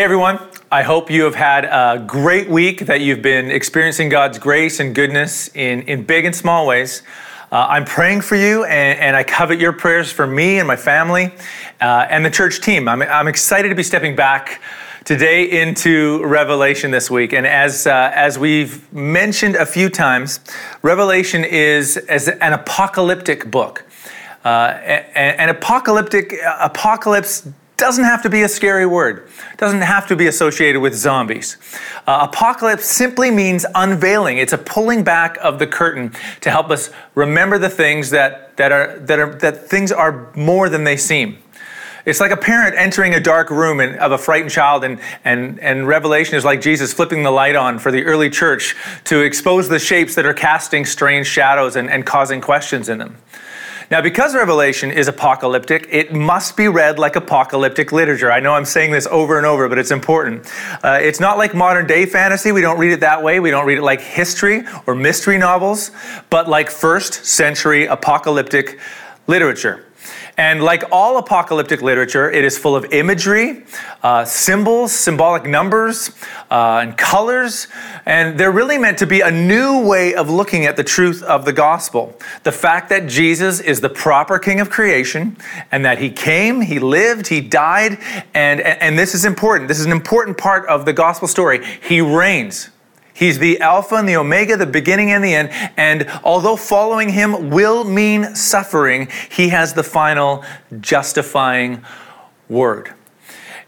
Hey everyone, I hope you have had a great week, that you've been experiencing God's grace and goodness in, in big and small ways. Uh, I'm praying for you, and, and, I covet your prayers for me and my family uh, and the church team. I'm, I'm excited to be stepping back today into Revelation this week. And as, uh, as we've mentioned a few times, Revelation is as an apocalyptic book. Uh, an apocalyptic apocalypse doesn't have to be a scary word, doesn't have to be associated with zombies. Uh, apocalypse simply means unveiling. It's a pulling back of the curtain to help us remember the things that, that, are, that, are, that things are more than they seem. It's like a parent entering a dark room and, of a frightened child, and, and, and Revelation is like Jesus flipping the light on for the early church to expose the shapes that are casting strange shadows and, and causing questions in them. Now, because Revelation is apocalyptic, it must be read like apocalyptic literature. I know I'm saying this over and over, but it's important. Uh, it's not like modern day fantasy. We don't read it that way. We don't read it like history or mystery novels, but like first century apocalyptic literature. And like all apocalyptic literature, it is full of imagery, uh, symbols, symbolic numbers, uh, and colors. And they're really meant to be a new way of looking at the truth of the gospel. The fact that Jesus is the proper king of creation and that he came, he lived, he died. And, and this is important. This is an important part of the gospel story. He reigns. He's the Alpha and the Omega, the beginning and the end. And although following him will mean suffering, he has the final justifying word.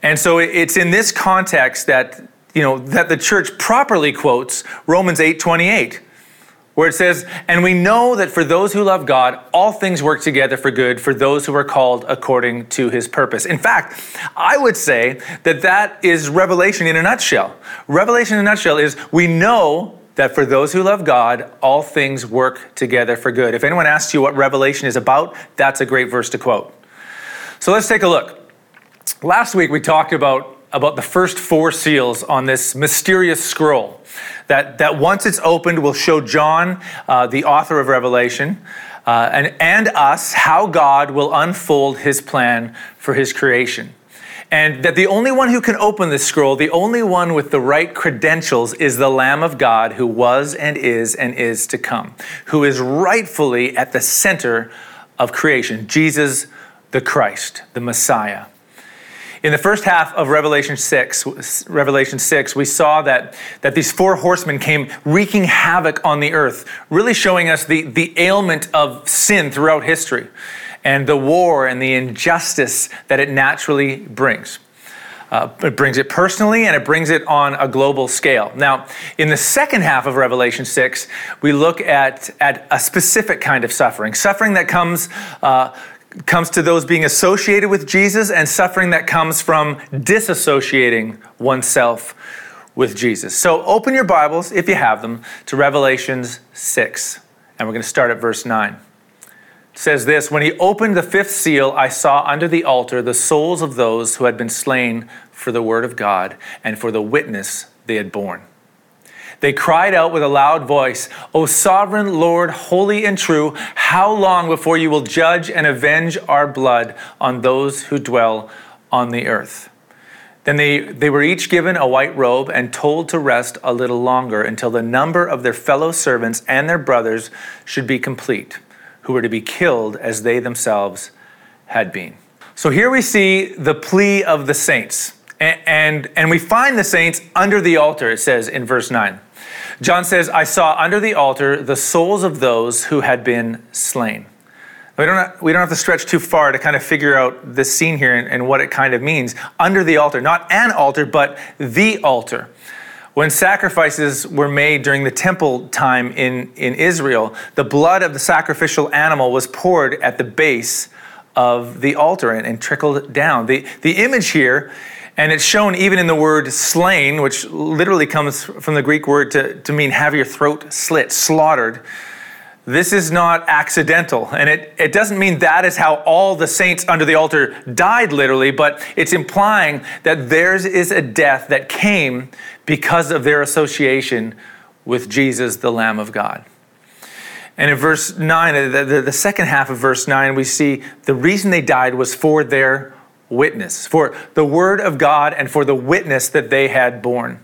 And so it's in this context that, you know, that the church properly quotes Romans 8 28 where it says, And we know that for those who love God, all things work together for good for those who are called according to his purpose. In fact, I would say that that is Revelation in a nutshell. Revelation in a nutshell is we know that for those who love God, all things work together for good. If anyone asks you what Revelation is about, that's a great verse to quote. So let's take a look. Last week we talked about, about the first four seals on this mysterious scroll that, that once it's opened will show John, uh, the author of Revelation, uh, and, and us how God will unfold his plan for his creation. And that the only one who can open this scroll, the only one with the right credentials, is the Lamb of God who was and is and is to come, who is rightfully at the center of creation Jesus the Christ, the Messiah. In the first half of Revelation 6, Revelation 6, we saw that, that these four horsemen came wreaking havoc on the earth, really showing us the, the ailment of sin throughout history and the war and the injustice that it naturally brings. Uh, it brings it personally and it brings it on a global scale. Now, in the second half of Revelation 6, we look at, at a specific kind of suffering, suffering that comes uh, comes to those being associated with Jesus and suffering that comes from disassociating oneself with Jesus. So open your Bibles, if you have them, to Revelations 6. And we're going to start at verse 9. It says this When he opened the fifth seal, I saw under the altar the souls of those who had been slain for the word of God and for the witness they had borne. They cried out with a loud voice, O sovereign Lord, holy and true, how long before you will judge and avenge our blood on those who dwell on the earth? Then they, they were each given a white robe and told to rest a little longer until the number of their fellow servants and their brothers should be complete, who were to be killed as they themselves had been. So here we see the plea of the saints. And, and, and we find the saints under the altar, it says in verse 9. John says, I saw under the altar the souls of those who had been slain. We don't, have, we don't have to stretch too far to kind of figure out this scene here and, and what it kind of means. Under the altar, not an altar, but the altar. When sacrifices were made during the temple time in, in Israel, the blood of the sacrificial animal was poured at the base of the altar and, and trickled down. The, the image here and it's shown even in the word slain, which literally comes from the Greek word to, to mean have your throat slit, slaughtered. This is not accidental. And it, it doesn't mean that is how all the saints under the altar died, literally, but it's implying that theirs is a death that came because of their association with Jesus, the Lamb of God. And in verse 9, the, the, the second half of verse 9, we see the reason they died was for their witness, for the word of God and for the witness that they had borne.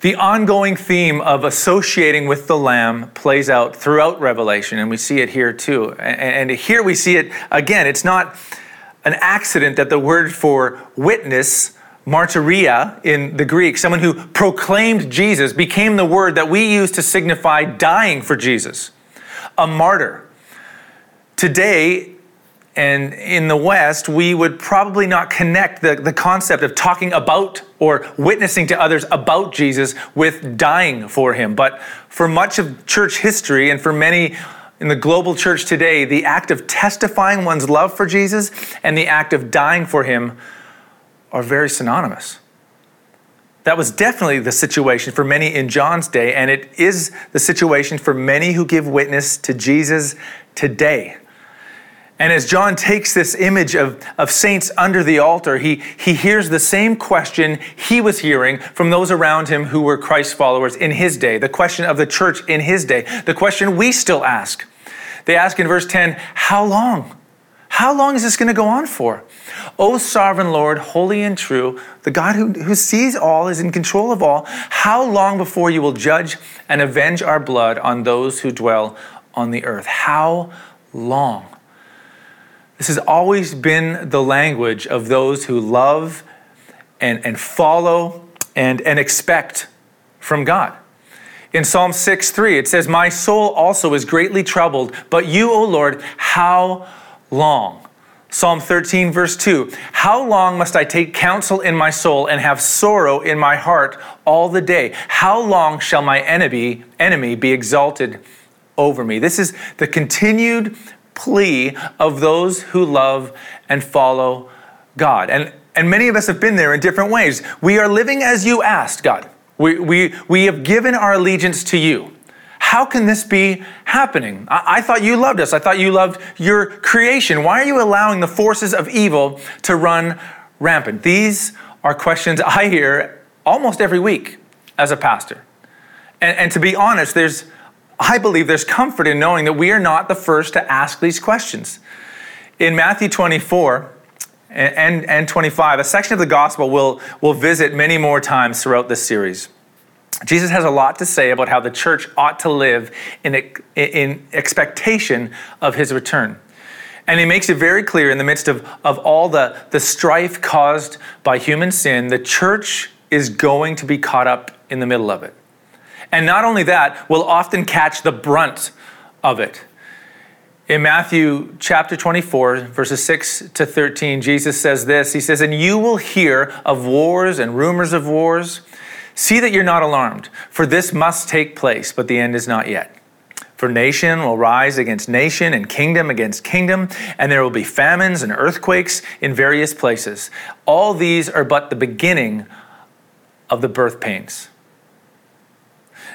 The ongoing theme of associating with the Lamb plays out throughout Revelation, and we see it here too. And here we see it again. It's not an accident that the word for witness, martyria in the Greek, someone who proclaimed Jesus, became the word that we use to signify dying for Jesus. A martyr. Today, and in the West, we would probably not connect the, the concept of talking about or witnessing to others about Jesus with dying for him. But for much of church history and for many in the global church today, the act of testifying one's love for Jesus and the act of dying for him are very synonymous. That was definitely the situation for many in John's day, and it is the situation for many who give witness to Jesus today. And as John takes this image of, of saints under the altar, he, he hears the same question he was hearing from those around him who were Christ followers in his day, the question of the church in his day, the question we still ask. They ask in verse 10, How long? How long is this going to go on for? O sovereign Lord, holy and true, the God who, who sees all, is in control of all, how long before you will judge and avenge our blood on those who dwell on the earth? How long? This has always been the language of those who love and, and follow and, and expect from God. In Psalm 6 3, it says, My soul also is greatly troubled, but you, O Lord, how long? Psalm 13, verse 2 How long must I take counsel in my soul and have sorrow in my heart all the day? How long shall my enemy, enemy be exalted over me? This is the continued plea of those who love and follow God. And, and many of us have been there in different ways. We are living as you asked, God. We, we, we have given our allegiance to you. How can this be happening? I, I, thought you loved us. I thought you loved your creation. Why are you allowing the forces of evil to run rampant? These are questions I hear almost every week as a pastor. And, and to be honest, there's I believe there's comfort in knowing that we are not the first to ask these questions. In Matthew 24 and, and 25, a section of the gospel we'll, we'll visit many more times throughout this series. Jesus has a lot to say about how the church ought to live in, in expectation of his return. And he makes it very clear in the midst of, of all the, the strife caused by human sin, the church is going to be caught up in the middle of it. And not only that, will often catch the brunt of it. In Matthew chapter 24, verses 6 to 13, Jesus says this He says, And you will hear of wars and rumors of wars. See that you're not alarmed, for this must take place, but the end is not yet. For nation will rise against nation and kingdom against kingdom, and there will be famines and earthquakes in various places. All these are but the beginning of the birth pains.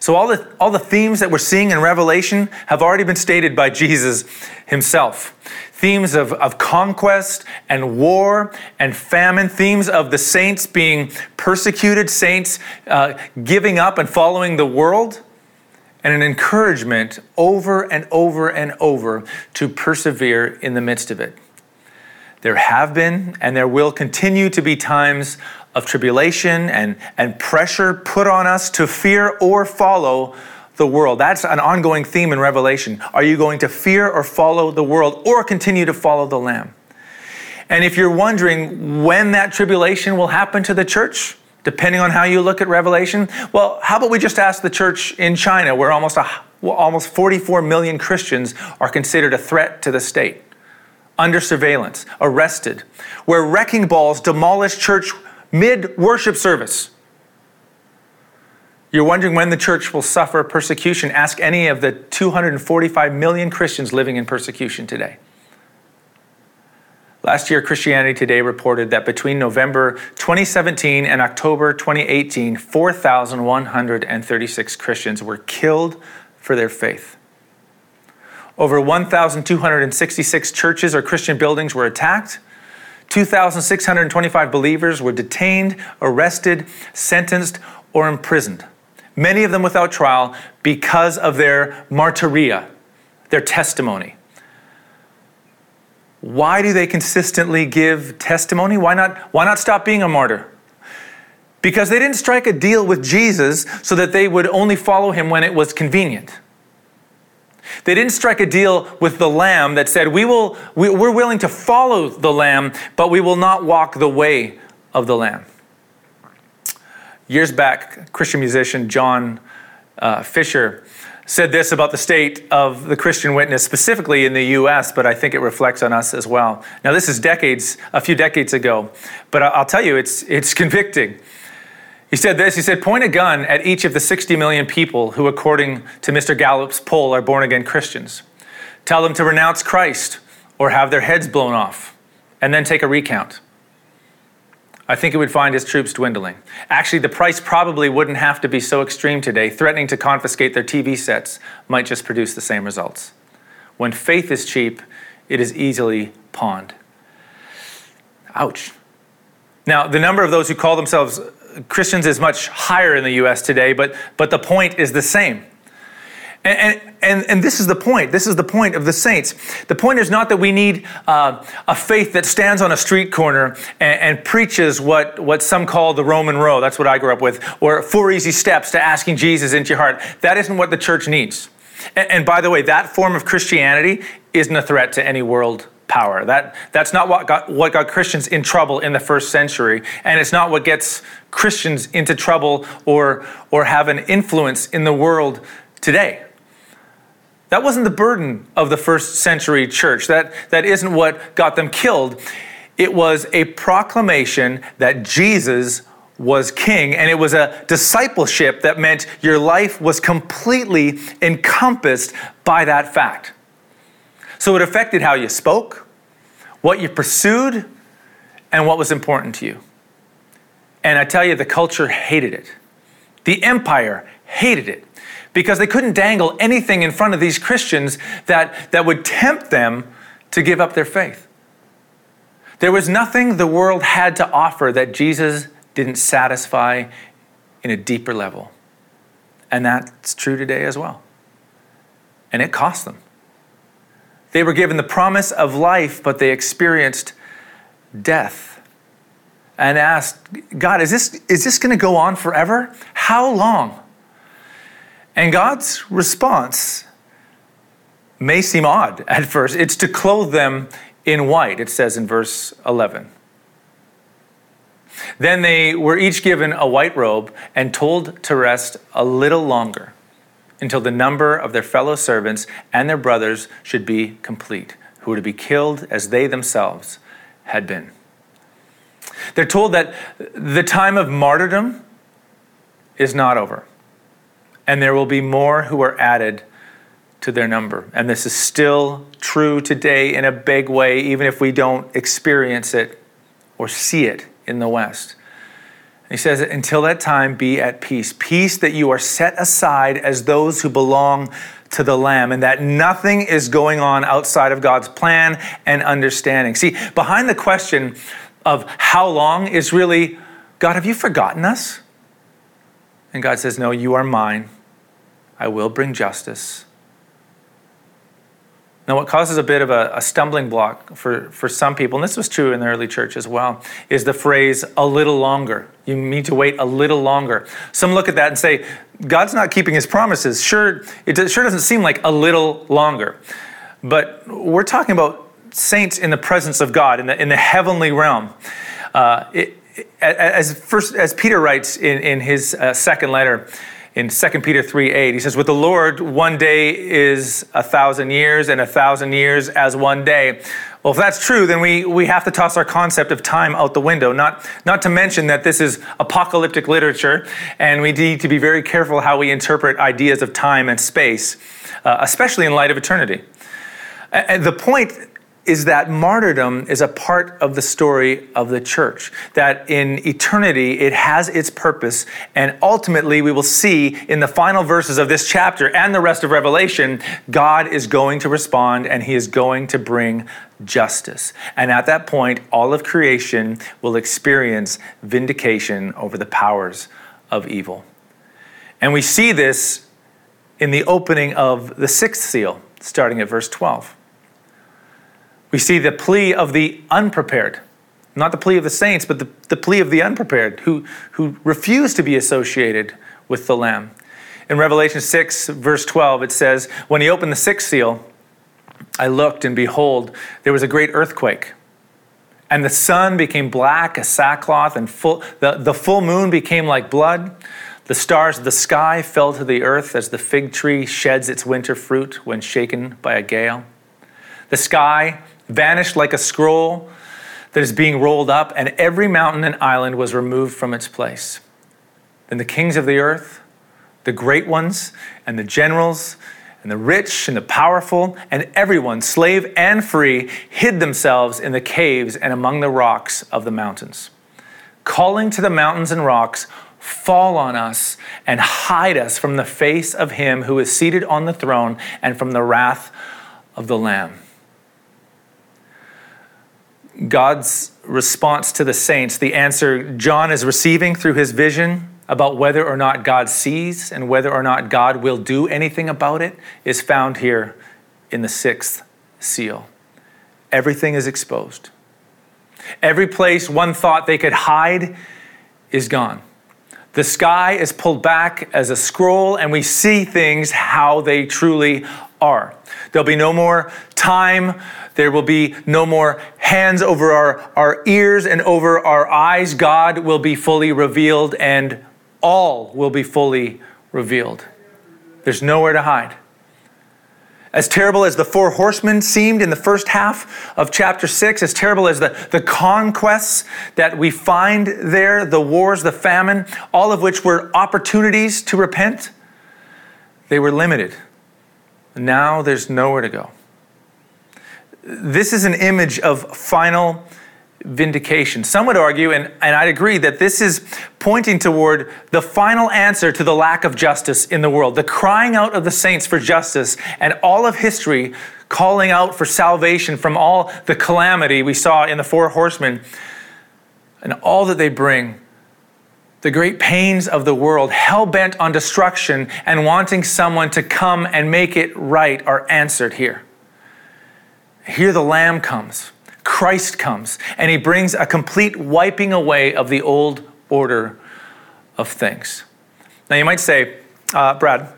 So, all the, all the themes that we're seeing in Revelation have already been stated by Jesus himself. Themes of, of conquest and war and famine, themes of the saints being persecuted, saints uh, giving up and following the world, and an encouragement over and over and over to persevere in the midst of it. There have been and there will continue to be times of tribulation and, and pressure put on us to fear or follow the world. That's an ongoing theme in Revelation. Are you going to fear or follow the world or continue to follow the Lamb? And if you're wondering when that tribulation will happen to the church, depending on how you look at Revelation, well, how about we just ask the church in China, where almost, a, almost 44 million Christians are considered a threat to the state, under surveillance, arrested, where wrecking balls demolish church mid worship service. You're wondering when the church will suffer persecution. Ask any of the 245 million Christians living in persecution today. Last year, Christianity Today reported that between November 2017 and October 2018, 4,136 Christians were killed for their faith. Over 1,266 churches or Christian buildings were attacked. 2,625 believers were detained, arrested, sentenced, or imprisoned, many of them without trial because of their martyria, their testimony. Why do they consistently give testimony? Why not, why not stop being a martyr? Because they didn't strike a deal with Jesus so that they would only follow him when it was convenient. They didn't strike a deal with the Lamb that said, we will, we, are willing to follow the Lamb, but we will not walk the way of the Lamb. Years back, Christian musician John uh, Fischer said this about the state of the Christian witness, specifically in the US, but I think it reflects on us as well. Now, this is decades, a few decades ago, but I'll tell you, it's, it's convicting. He said this He said, point a gun at each of the 60 million people who, according to Mr. Gallup's poll, are born again Christians. Tell them to renounce Christ or have their heads blown off, and then take a recount. I think it would find his troops dwindling. Actually, the price probably wouldn't have to be so extreme today. Threatening to confiscate their TV sets might just produce the same results. When faith is cheap, it is easily pawned. Ouch. Now, the number of those who call themselves Christians is much higher in the US today, but, but the point is the same. And, and, and, this is the point. This is the point of the saints. The point is not that we need uh, a faith that stands on a street corner and, and, preaches what, what some call the Roman road. That's what I grew up with. Or four easy steps to asking Jesus into your heart. That isn't what the church needs. And, and by the way, that form of Christianity isn't a threat to any world power. That, that's not what got, what got Christians in trouble in the first century. And it's not what gets Christians into trouble or, or have an influence in the world today. That wasn't the burden of the first century church. That, that isn't what got them killed. It was a proclamation that Jesus was king, and it was a discipleship that meant your life was completely encompassed by that fact. So it affected how you spoke, what you pursued, and what was important to you. And I tell you, the culture hated it. The empire hated it because they couldn't dangle anything in front of these Christians that, that would tempt them to give up their faith. There was nothing the world had to offer that Jesus didn't satisfy in a deeper level. And that's true today as well. And it cost them. They were given the promise of life, but they experienced death and asked, God, is this, is this going to go on forever? How long? And God's response may seem odd at first. It's to clothe them in white, it says in verse 11. Then they were each given a white robe and told to rest a little longer until the number of their fellow servants and their brothers should be complete, who were to be killed as they themselves had been. They're told that the time of martyrdom is not over and there will be more who are added to their number. And this is still true today in a big way, even if we don't experience it or see it in the West. He says, Until that time, be at peace. Peace that you are set aside as those who belong to the Lamb, and that nothing is going on outside of God's plan and understanding. See, behind the question of how long is really, God, have you forgotten us? And God says, No, you are mine. I will bring justice. Now, what causes a bit of a, a, stumbling block for, for some people, and this was true in the early church as well, is the phrase a little longer. You need to wait a little longer. Some look at that and say, God's not keeping his promises. Sure, it sure doesn't seem like a little longer. But we're talking about saints in the presence of God, in the, in the heavenly realm. Uh, it, as, first, as Peter writes in, in his uh, second letter, in 2 Peter 3 8. He says, With the Lord, one day is a thousand years, and a thousand years as one day. Well, if that's true, then we, we have to toss our concept of time out the window. Not, not to mention that this is apocalyptic literature, and we need to be very careful how we interpret ideas of time and space, uh, especially in light of eternity. The point is that martyrdom is a part of the story of the church. That in eternity, it has its purpose. And ultimately, we will see in the final verses of this chapter and the rest of Revelation, God is going to respond and he is going to bring justice. And at that point, all of creation will experience vindication over the powers of evil. And we see this in the opening of the sixth seal, starting at verse 12. We see the plea of the unprepared, not the plea of the saints, but the, the plea of the unprepared who, who refuse to be associated with the Lamb. In Revelation 6, verse 12, it says, When he opened the sixth seal, I looked, and behold, there was a great earthquake. And the sun became black as sackcloth, and full, the, the full moon became like blood. The stars of the sky fell to the earth as the fig tree sheds its winter fruit when shaken by a gale. The sky vanished like a scroll that is being rolled up, and every mountain and island was removed from its place. Then the kings of the earth, the great ones, and the generals, and the rich and the powerful, and everyone, slave and free, hid themselves in the caves and among the rocks of the mountains, calling to the mountains and rocks, Fall on us and hide us from the face of him who is seated on the throne and from the wrath of the Lamb. God's response to the saints, the answer John is receiving through his vision about whether or not God sees and whether or not God will do anything about it, is found here in the sixth seal. Everything is exposed. Every place one thought they could hide is gone. The sky is pulled back as a scroll, and we see things how they truly are. There'll be no more time. There will be no more hands over our, our ears and over our eyes. God will be fully revealed, and all will be fully revealed. There's nowhere to hide. As terrible as the four horsemen seemed in the first half of chapter six, as terrible as the, the conquests that we find there, the wars, the famine, all of which were opportunities to repent, they were limited. Now there's nowhere to go. This is an image of final vindication. Some would argue, and, and I'd agree, that this is pointing toward the final answer to the lack of justice in the world, the crying out of the saints for justice, and all of history calling out for salvation from all the calamity we saw in the four horsemen, and all that they bring. The great pains of the world, hell bent on destruction and wanting someone to come and make it right, are answered here. Here the Lamb comes Christ comes and he brings a complete wiping away of the old order of things. Now, you might say, uh, Brad,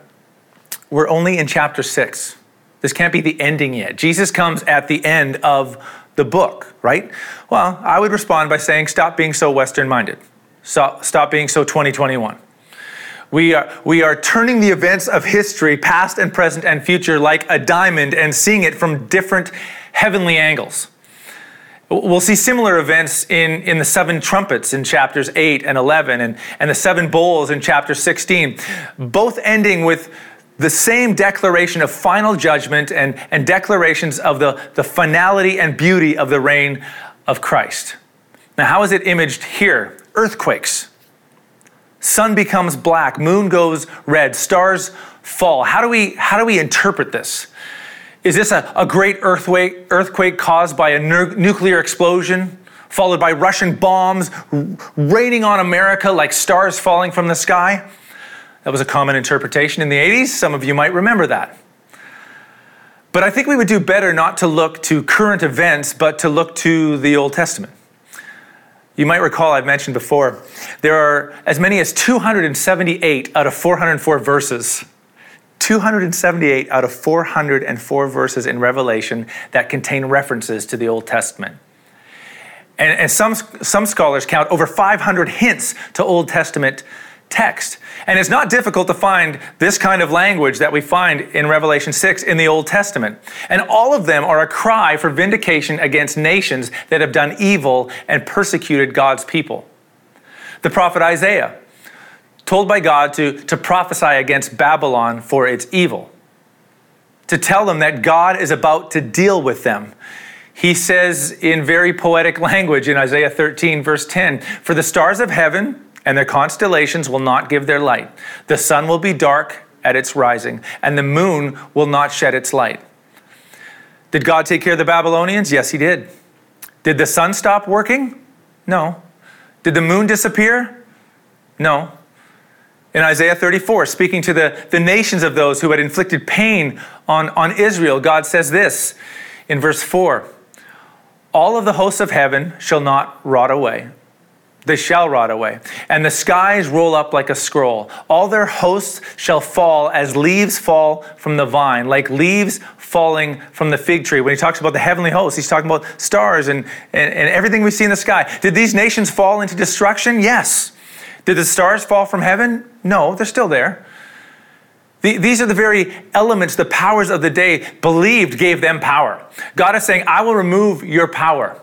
we're only in chapter six. This can't be the ending yet. Jesus comes at the end of the book, right? Well, I would respond by saying, stop being so Western minded. Stop, stop being so 2021. We are, we are turning the events of history, past and present and future, like a diamond and seeing it from different heavenly angles. We'll see similar events in, in the seven trumpets in chapters 8 and 11 and, and the seven bowls in chapter 16, both ending with the same declaration of final judgment and, and declarations of the, the finality and beauty of the reign of Christ. Now, how is it imaged here? Earthquakes. Sun becomes black, moon goes red, stars fall. How do we, how do we interpret this? Is this a, a great earthquake, earthquake caused by a nu- nuclear explosion, followed by Russian bombs raining on America like stars falling from the sky? That was a common interpretation in the 80s. Some of you might remember that. But I think we would do better not to look to current events, but to look to the Old Testament. You might recall I've mentioned before, there are as many as 278 out of 404 verses 278 out of 404 verses in Revelation that contain references to the Old Testament. And, and some, some scholars count over 500 hints to Old Testament text. And it's not difficult to find this kind of language that we find in Revelation 6 in the Old Testament. And all of them are a cry for vindication against nations that have done evil and persecuted God's people. The prophet Isaiah told by God to, to prophesy against Babylon for its evil, to tell them that God is about to deal with them. he says in very poetic language in Isaiah 13, verse 10 For the stars of heaven and their constellations will not give their light. The sun will be dark at its rising, and the moon will not shed its light. Did God take care of the Babylonians? Yes, He did. Did the sun stop working? No. Did the moon disappear? No. In Isaiah 34, speaking to the, the nations of those who had inflicted pain on, on Israel, God says this in verse 4 All of the hosts of heaven shall not rot away. They shall rot away, and the skies roll up like a scroll. All their hosts shall fall as leaves fall from the vine, like leaves falling from the fig tree. When he talks about the heavenly hosts, he's talking about stars and, and, and everything we see in the sky. Did these nations fall into destruction? Yes. Did the stars fall from heaven? No, they're still there. These are the very elements, the powers of the day believed gave them power. God is saying, I will remove your power.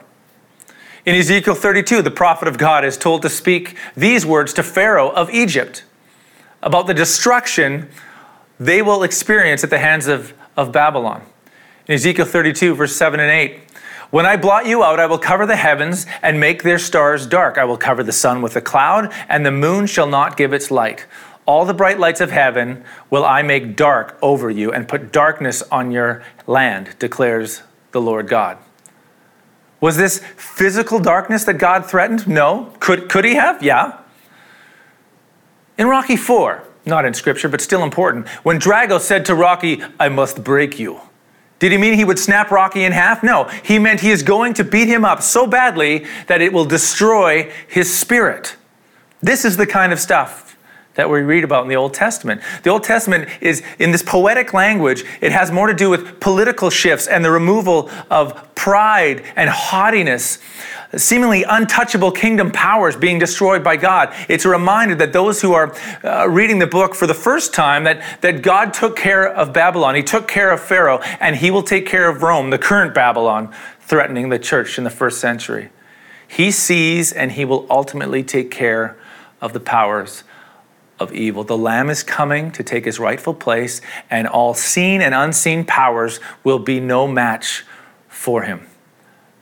In Ezekiel 32, the prophet of God is told to speak these words to Pharaoh of Egypt about the destruction they will experience at the hands of, of Babylon. In Ezekiel 32, verse 7 and 8, when I blot you out, I will cover the heavens and make their stars dark. I will cover the sun with a cloud, and the moon shall not give its light. All the bright lights of heaven will I make dark over you and put darkness on your land, declares the Lord God. Was this physical darkness that God threatened? No. Could, could he have? Yeah. In Rocky 4, not in scripture, but still important, when Drago said to Rocky, I must break you. Did he mean he would snap Rocky in half? No. He meant he is going to beat him up so badly that it will destroy his spirit. This is the kind of stuff that we read about in the Old Testament. The Old Testament is in this poetic language, it has more to do with political shifts and the removal of pride and haughtiness, seemingly untouchable kingdom powers being destroyed by God. It's a reminder that those who are uh, reading the book for the first time that, that God took care of Babylon, He took care of Pharaoh, and He will take care of Rome, the current Babylon, threatening the church in the first century. He sees and He will ultimately take care of the powers of evil. The Lamb is coming to take his rightful place, and all seen and unseen powers will be no match for him.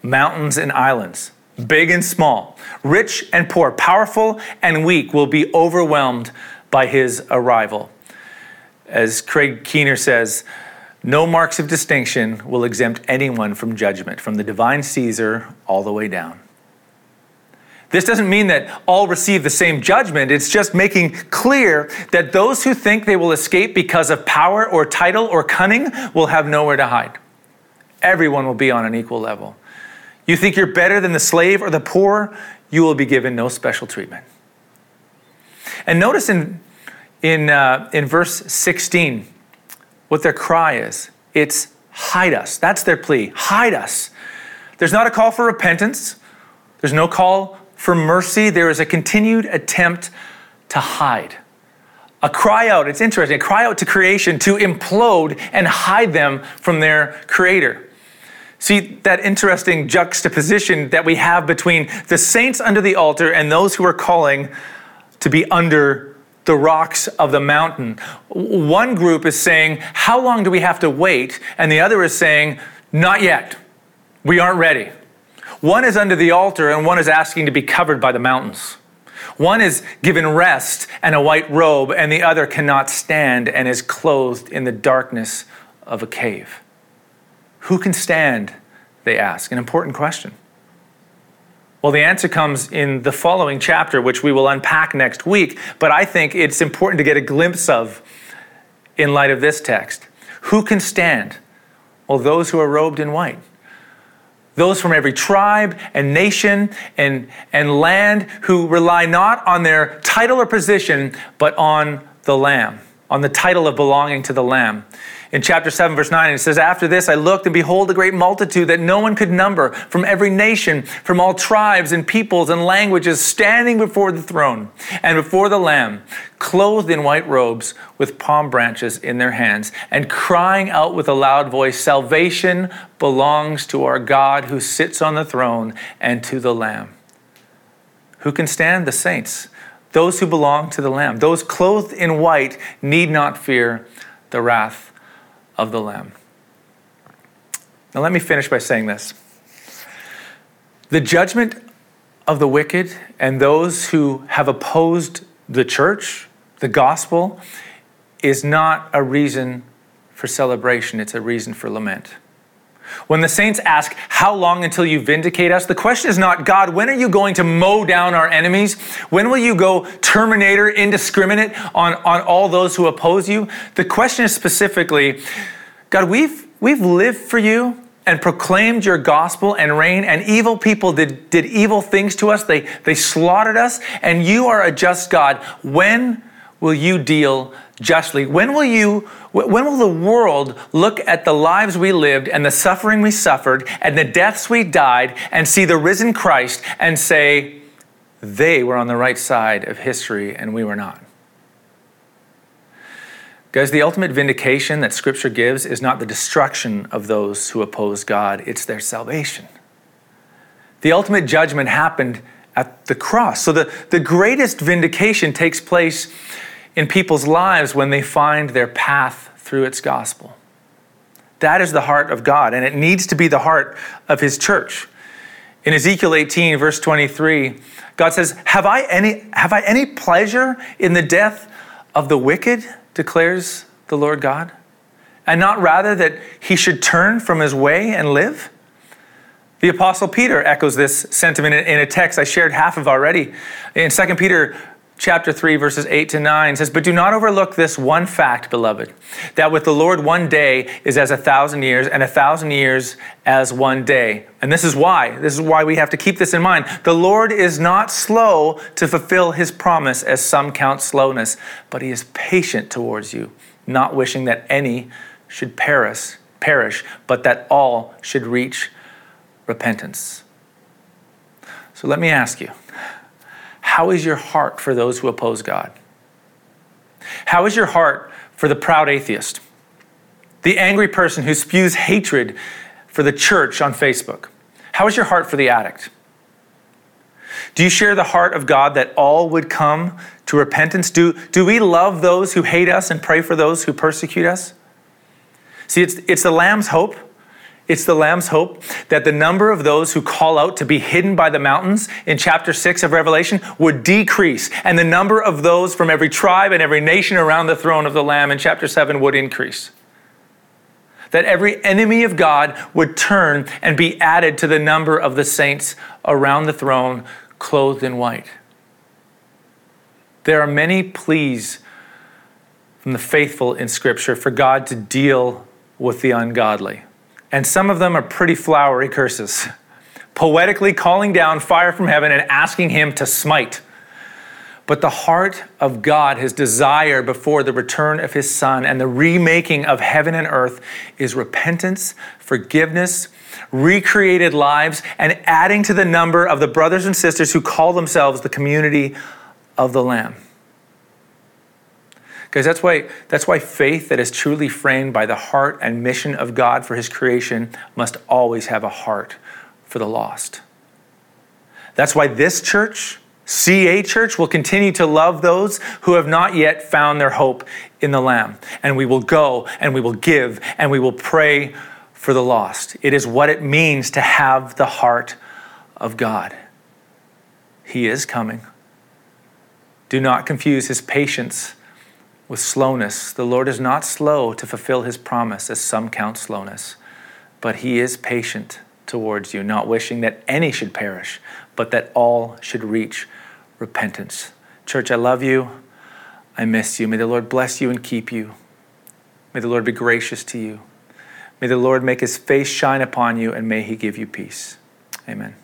Mountains and islands, big and small, rich and poor, powerful and weak, will be overwhelmed by his arrival. As Craig Keener says, no marks of distinction will exempt anyone from judgment, from the divine Caesar all the way down. This doesn't mean that all receive the same judgment. It's just making clear that those who think they will escape because of power or title or cunning will have nowhere to hide. Everyone will be on an equal level. You think you're better than the slave or the poor, you will be given no special treatment. And notice in, in, uh, in verse 16 what their cry is it's hide us. That's their plea hide us. There's not a call for repentance, there's no call for mercy, there is a continued attempt to hide. A cry out, it's interesting, a cry out to creation to implode and hide them from their creator. See that interesting juxtaposition that we have between the saints under the altar and those who are calling to be under the rocks of the mountain. One group is saying, How long do we have to wait? And the other is saying, Not yet. We aren't ready. One is under the altar, and one is asking to be covered by the mountains. One is given rest and a white robe, and the other cannot stand and is clothed in the darkness of a cave. Who can stand? They ask. An important question. Well, the answer comes in the following chapter, which we will unpack next week, but I think it's important to get a glimpse of in light of this text. Who can stand? Well, those who are robed in white those from every tribe and nation and, and land who rely not on their title or position, but on the Lamb, on the title of belonging to the Lamb in chapter 7, verse 9, it says, After this I looked, and behold, a great multitude that no one could number from every nation, from all tribes and peoples and languages, standing before the throne and before the Lamb, clothed in white robes with palm branches in their hands, and crying out with a loud voice, Salvation belongs to our God who sits on the throne and to the Lamb. Who can stand? The saints. Those who belong to the Lamb. Those clothed in white need not fear the wrath of the Lamb. Now, let me finish by saying this. The judgment of the wicked and those who have opposed the church, the gospel, is not a reason for celebration, it's a reason for lament. When the saints ask, How long until you vindicate us? the question is not, God, when are you going to mow down our enemies? When will you go terminator, indiscriminate on, on all those who oppose you? The question is specifically, God, we've, we've lived for you and proclaimed your gospel and reign, and evil people did, did evil things to us. They, they slaughtered us, and you are a just God. When will you deal justly? When will you when will the world look at the lives we lived and the suffering we suffered and the deaths we died and see the risen Christ and say they were on the right side of history and we were not? Guys, the ultimate vindication that Scripture gives is not the destruction of those who oppose God, it's their salvation. The ultimate judgment happened at the cross. So the, the greatest vindication takes place in people's lives when they find their path through its gospel. That is the heart of God, and it needs to be the heart of His church. In Ezekiel 18, verse 23, God says, Have I any, have I any pleasure in the death of the wicked? declares the Lord God, and not rather that he should turn from his way and live? The Apostle Peter echoes this sentiment in a text I shared half of already. In 2 Peter chapter 3 verses 8 to 9 says but do not overlook this one fact beloved that with the lord one day is as a thousand years and a thousand years as one day. And this is why this is why we have to keep this in mind. The lord is not slow to fulfill his promise as some count slowness but he is patient towards you not wishing that any should perish perish but that all should reach repentance. So let me ask you how is your heart for those who oppose God? How is your heart for the proud atheist? The angry person who spews hatred for the church on Facebook? How is your heart for the addict? Do you share the heart of God that all would come to repentance? Do, do we love those who hate us and pray for those who persecute us? See, it's, it's the Lamb's hope it's the Lamb's hope that the number of those who call out to be hidden by the mountains in chapter 6 of Revelation would decrease, and the number of those from every tribe and every nation around the throne of the Lamb in chapter 7 would increase. That every enemy of God would turn and be added to the number of the saints around the throne, clothed in white. There are many pleas from the faithful in Scripture for God to deal with the ungodly. And some of them are pretty flowery curses, poetically calling down fire from heaven and asking Him to smite. But the heart of God, His desire before the return of His Son and the remaking of heaven and earth is repentance, forgiveness, recreated lives, and adding to the number of the brothers and sisters who call themselves the community of the Lamb. Guys, that's why, that's why faith that is truly framed by the heart and mission of God for his creation must always have a heart for the lost. That's why this church, CA Church, will continue to love those who have not yet found their hope in the Lamb. And we will go and we will give and we will pray for the lost. It is what it means to have the heart of God. He is coming. Do not confuse his patience with slowness. The Lord is not slow to fulfill his promise, as some count slowness, but he is patient towards you, not wishing that any should perish, but that all should reach repentance. Church, I love you. I miss you. May the Lord bless you and keep you. May the Lord be gracious to you. May the Lord make his face shine upon you, and may he give you peace. Amen.